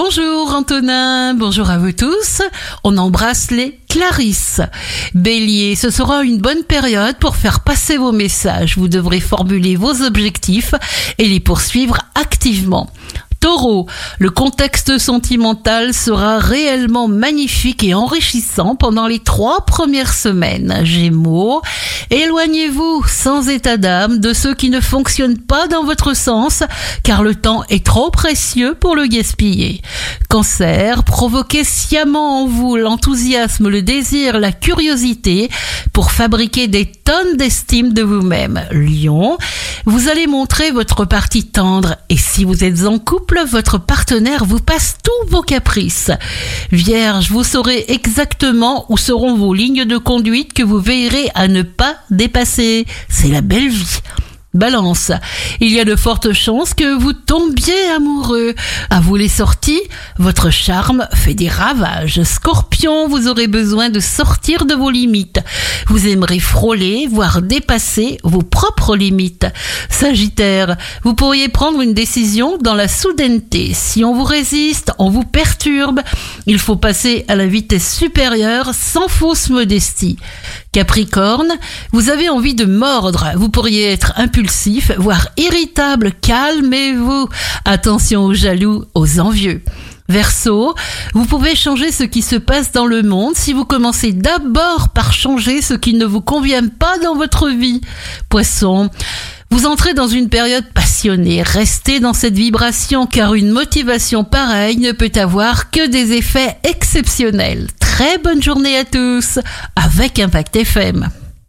Bonjour Antonin, bonjour à vous tous. On embrasse les Clarisse. Bélier, ce sera une bonne période pour faire passer vos messages. Vous devrez formuler vos objectifs et les poursuivre activement. Le contexte sentimental sera réellement magnifique et enrichissant pendant les trois premières semaines. Gémeaux, éloignez-vous sans état d'âme de ceux qui ne fonctionnent pas dans votre sens, car le temps est trop précieux pour le gaspiller. Cancer, provoquez sciemment en vous l'enthousiasme, le désir, la curiosité pour fabriquer des tonnes d'estime de vous-même. Lion, vous allez montrer votre partie tendre et si vous êtes en couple, votre partenaire vous passe tous vos caprices. Vierge, vous saurez exactement où seront vos lignes de conduite que vous veillerez à ne pas dépasser. C'est la belle vie. Balance. Il y a de fortes chances que vous tombiez amoureux. À vous les sorties, votre charme fait des ravages. Scorpion, vous aurez besoin de sortir de vos limites. Vous aimerez frôler, voire dépasser vos propres limites. Sagittaire, vous pourriez prendre une décision dans la soudaineté. Si on vous résiste, on vous perturbe. Il faut passer à la vitesse supérieure sans fausse modestie. Capricorne, vous avez envie de mordre. Vous pourriez être impulsif, voire irritable. Calmez-vous. Attention aux jaloux, aux envieux. Verseau, vous pouvez changer ce qui se passe dans le monde si vous commencez d'abord par changer ce qui ne vous convient pas dans votre vie. Poisson, vous entrez dans une période passionnée. Restez dans cette vibration car une motivation pareille ne peut avoir que des effets exceptionnels. Très bonne journée à tous avec Impact FM.